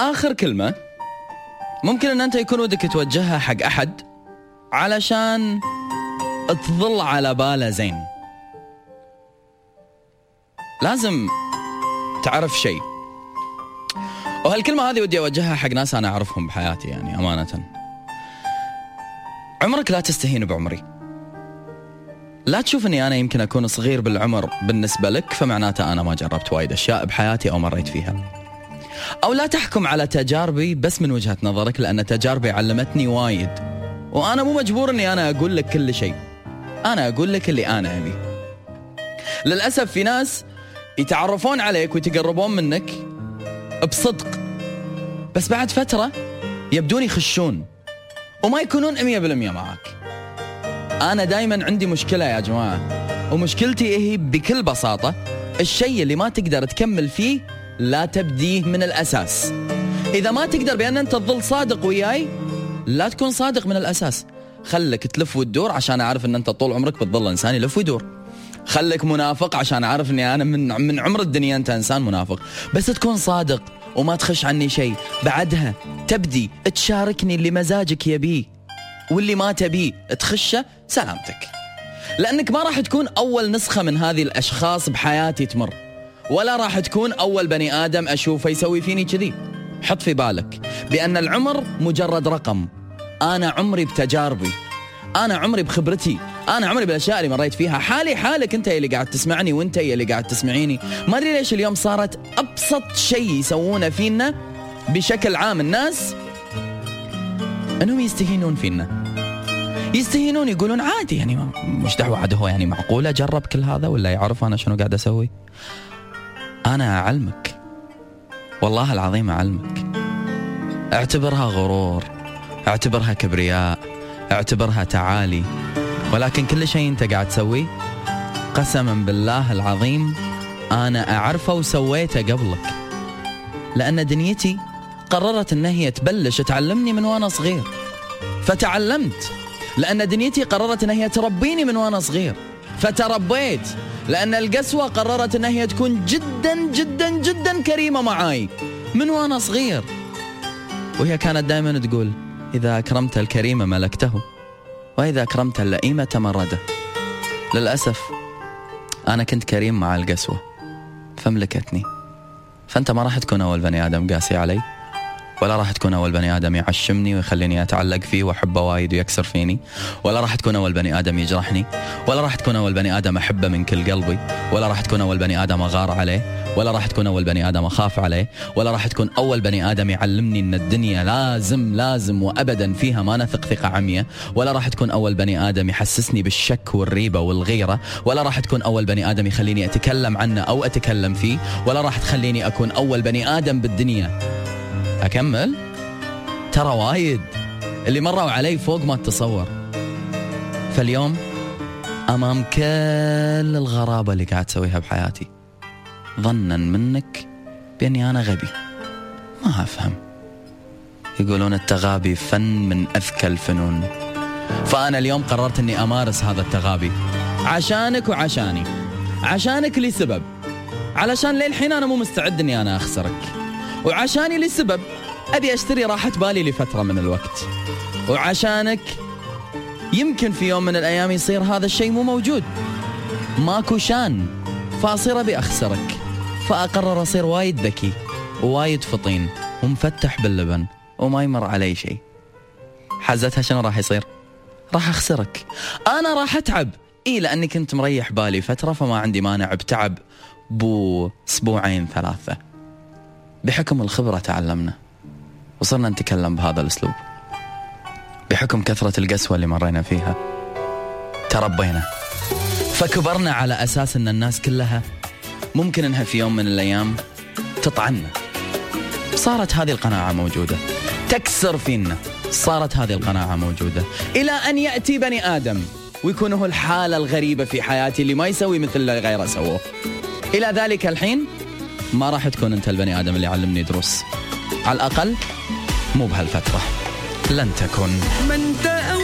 آخر كلمة ممكن أن أنت يكون ودك توجهها حق أحد علشان تظل على باله زين. لازم تعرف شيء. وهالكلمة هذه ودي أوجهها حق ناس أنا أعرفهم بحياتي يعني أمانة. عمرك لا تستهين بعمري. لا تشوف اني أنا يمكن أكون صغير بالعمر بالنسبة لك فمعناته أنا ما جربت وايد أشياء بحياتي أو مريت فيها. أو لا تحكم على تجاربي بس من وجهة نظرك لأن تجاربي علمتني وايد. وأنا مو مجبور إني أنا أقول لك كل شيء. أنا أقول لك اللي أنا أبي. للأسف في ناس يتعرفون عليك ويتقربون منك بصدق بس بعد فترة يبدون يخشون وما يكونون 100% معك. أنا دائما عندي مشكلة يا جماعة ومشكلتي هي بكل بساطة الشيء اللي ما تقدر تكمل فيه لا تبديه من الأساس. إذا ما تقدر بأن أنت تظل صادق وياي لا تكون صادق من الأساس. خلك تلف وتدور عشان أعرف أن أنت طول عمرك بتظل إنسان يلف ويدور. خلك منافق عشان أعرف أني أنا من من عمر الدنيا أنت إنسان منافق. بس تكون صادق وما تخش عني شيء. بعدها تبدي تشاركني اللي مزاجك يبيه واللي ما تبيه. تخشه سلامتك. لأنك ما راح تكون أول نسخة من هذه الأشخاص بحياتي تمر. ولا راح تكون أول بني آدم أشوفه يسوي فيني كذي. حط في بالك بأن العمر مجرد رقم. أنا عمري بتجاربي. أنا عمري بخبرتي. أنا عمري بالأشياء اللي مريت فيها. حالي حالك أنت اللي قاعد تسمعني وأنت اللي قاعد تسمعيني. ما أدري ليش اليوم صارت أبسط شيء يسوونه فينا بشكل عام الناس. أنهم يستهينون فينا. يستهينون يقولون عادي يعني مش دعوة عاد هو يعني معقولة جرب كل هذا ولا يعرف أنا شنو قاعد أسوي؟ أنا أعلمك. والله العظيم أعلمك. أعتبرها غرور أعتبرها كبرياء أعتبرها تعالي. ولكن كل شيء أنت قاعد تسويه قسما بالله العظيم أنا أعرفه وسويته قبلك. لأن دنيتي قررت إن هي تبلش تعلمني من وأنا صغير. فتعلمت. لأن دنيتي قررت أن هي تربيني من وأنا صغير. فتربيت. لأن القسوة قررت أن هي تكون جدا جدا جدا كريمة معاي. من وأنا صغير. وهي كانت دائما تقول إذا أكرمت الكريم ملكته وإذا أكرمت اللئيم تمرده. للأسف أنا كنت كريم مع القسوة. فملكتني فأنت ما راح تكون أول بني آدم قاسي علي. ولا راح تكون أول بني آدم يعشمني ويخليني أتعلق فيه وأحبه وايد ويكسر فيني. ولا راح تكون أول بني آدم يجرحني. ولا راح تكون أول بني آدم أحبه من كل قلبي. ولا راح تكون أول بني آدم أغار عليه. ولا راح تكون أول بني آدم أخاف عليه. ولا راح تكون أول بني آدم يعلمني إن الدنيا لازم لازم وابدا فيها ما نثق ثقة عمياء. ولا راح تكون أول بني آدم يحسسني بالشك والريبة والغيرة. ولا راح تكون أول بني آدم يخليني أتكلم عنه أو أتكلم فيه. ولا راح تخليني أكون أول بني آدم بالدنيا. أكمل. ترى وايد. اللي مروا علي فوق ما تتصور فاليوم أمام كل الغرابة اللي قاعد تسويها بحياتي ظنا منك بأني أنا غبي. ما أفهم. يقولون التغابي فن من أذكى الفنون. فأنا اليوم قررت إني أمارس هذا التغابي. عشانك وعشاني. عشانك لسبب. علشان للحين أنا مو مستعد إني أنا أخسرك. وعشاني لسبب أبي أشتري راحة بالي لفترة من الوقت. وعشانك يمكن في يوم من الأيام يصير هذا الشيء مو موجود. ماكو شان فأصير أبي أخسرك فأقرر أصير وايد ذكي ووايد فطين ومفتح باللبن وما يمر علي شيء. حزتها شنو راح يصير؟ راح أخسرك. أنا راح أتعب. إيه لأني كنت مريح بالي فترة فما عندي مانع بتعب بو أسبوعين ثلاثة. بحكم الخبرة تعلمنا. وصرنا نتكلم بهذا الأسلوب. بحكم كثرة القسوة اللي مرينا فيها. تربينا. فكبرنا على أساس أن الناس كلها ممكن أنها في يوم من الأيام تطعنا صارت هذه القناعة موجودة. تكسر فينا. صارت هذه القناعة موجودة. إلى أن يأتي بني آدم ويكون هو الحالة الغريبة في حياتي اللي ما يسوي مثل اللي غيره سووه. إلى ذلك الحين ما راح تكون انت البني آدم اللي علمني دروس. على الأقل مو بهالفترة. لن تكن. من تأول